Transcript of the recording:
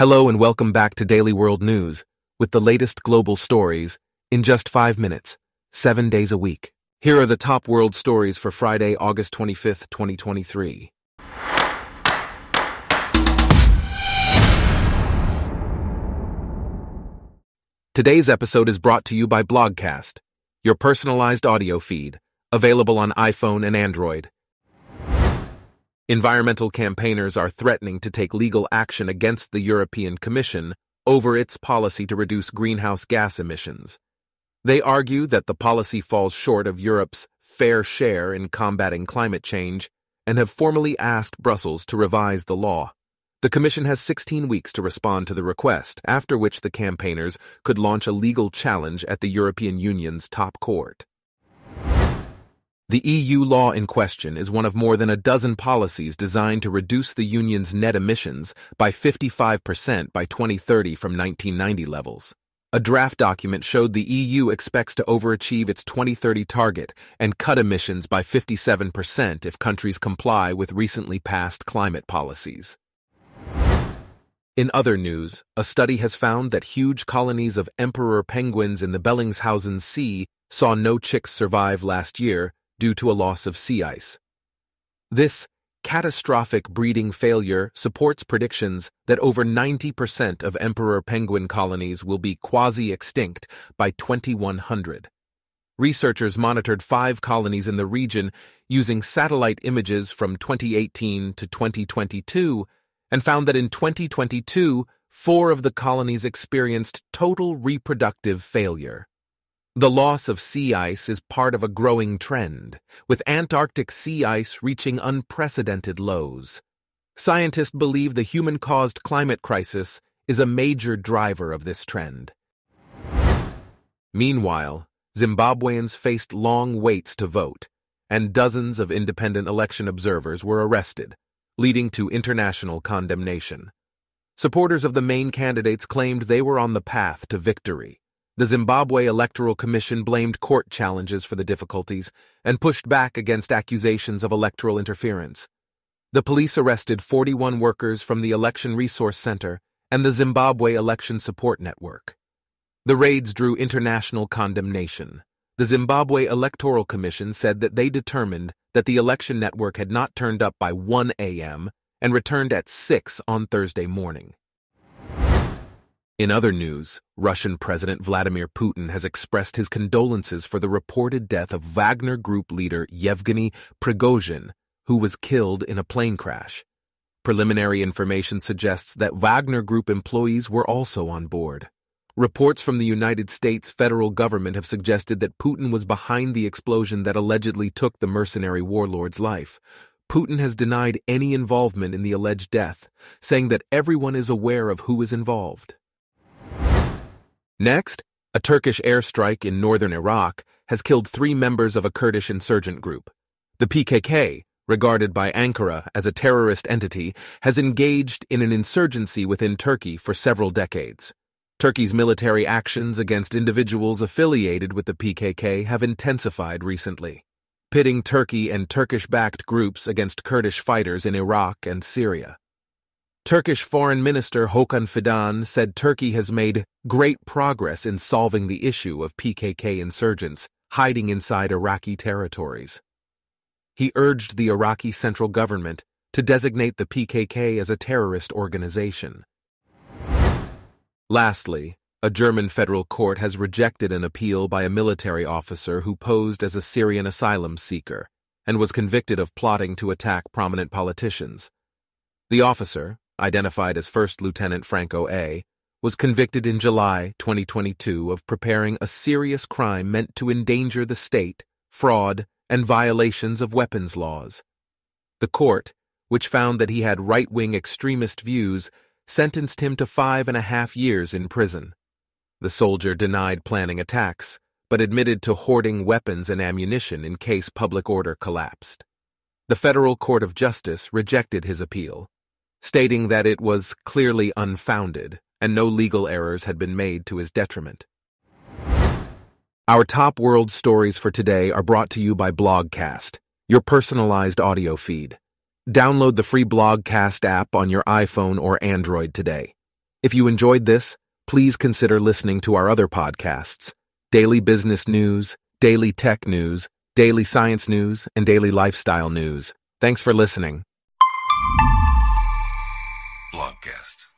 Hello and welcome back to Daily World News with the latest global stories in just five minutes, seven days a week. Here are the top world stories for Friday, August 25th, 2023. Today's episode is brought to you by Blogcast, your personalized audio feed, available on iPhone and Android. Environmental campaigners are threatening to take legal action against the European Commission over its policy to reduce greenhouse gas emissions. They argue that the policy falls short of Europe's fair share in combating climate change and have formally asked Brussels to revise the law. The Commission has 16 weeks to respond to the request, after which the campaigners could launch a legal challenge at the European Union's top court. The EU law in question is one of more than a dozen policies designed to reduce the Union's net emissions by 55% by 2030 from 1990 levels. A draft document showed the EU expects to overachieve its 2030 target and cut emissions by 57% if countries comply with recently passed climate policies. In other news, a study has found that huge colonies of emperor penguins in the Bellingshausen Sea saw no chicks survive last year due to a loss of sea ice. This catastrophic breeding failure supports predictions that over 90% of emperor penguin colonies will be quasi-extinct by 2100. Researchers monitored five colonies in the region using satellite images from 2018 to 2022 and found that in 2022, four of the colonies experienced total reproductive failure. The loss of sea ice is part of a growing trend, with Antarctic sea ice reaching unprecedented lows. Scientists believe the human-caused climate crisis is a major driver of this trend. Meanwhile, Zimbabweans faced long waits to vote, and dozens of independent election observers were arrested, leading to international condemnation. Supporters of the main candidates claimed they were on the path to victory. The Zimbabwe Electoral Commission blamed court challenges for the difficulties and pushed back against accusations of electoral interference. The police arrested 41 workers from the Election Resource Center and the Zimbabwe Election Support Network. The raids drew international condemnation. The Zimbabwe Electoral Commission said that they determined that the election network had not turned up by 1 a.m. and returned at 6 on Thursday morning. In other news, Russian President Vladimir Putin has expressed his condolences for the reported death of Wagner Group leader Yevgeny Prigozhin, who was killed in a plane crash. Preliminary information suggests that Wagner Group employees were also on board. Reports from the United States federal government have suggested that Putin was behind the explosion that allegedly took the mercenary warlord's life. Putin has denied any involvement in the alleged death, saying that everyone is aware of who is involved. Next, a Turkish airstrike in northern Iraq has killed three members of a Kurdish insurgent group. The PKK, regarded by Ankara as a terrorist entity, has engaged in an insurgency within Turkey for several decades. Turkey's military actions against individuals affiliated with the PKK have intensified recently, pitting Turkey and Turkish-backed groups against Kurdish fighters in Iraq and Syria. Turkish Foreign Minister Hakan Fidan said Turkey has made great progress in solving the issue of PKK insurgents hiding inside Iraqi territories. He urged the Iraqi central government to designate the PKK as a terrorist organization. Lastly, a German federal court has rejected an appeal by a military officer who posed as a Syrian asylum seeker and was convicted of plotting to attack prominent politicians. The officer, identified as First Lieutenant Franco A., was convicted in July 2022 of preparing a serious crime meant to endanger the state, fraud, and violations of weapons laws. The court, which found that he had right-wing extremist views, sentenced him to five and a half years in prison. The soldier denied planning attacks, but admitted to hoarding weapons and ammunition in case public order collapsed. The Federal Court of Justice rejected his appeal, stating that it was clearly unfounded and no legal errors had been made to his detriment. Our top world stories for today are brought to you by Blogcast, your personalized audio feed. Download the free Blogcast app on your iPhone or Android today. If you enjoyed this, please consider listening to our other podcasts Daily Business News, Daily Tech News, Daily Science News, and Daily Lifestyle News. Thanks for listening. Blogcast.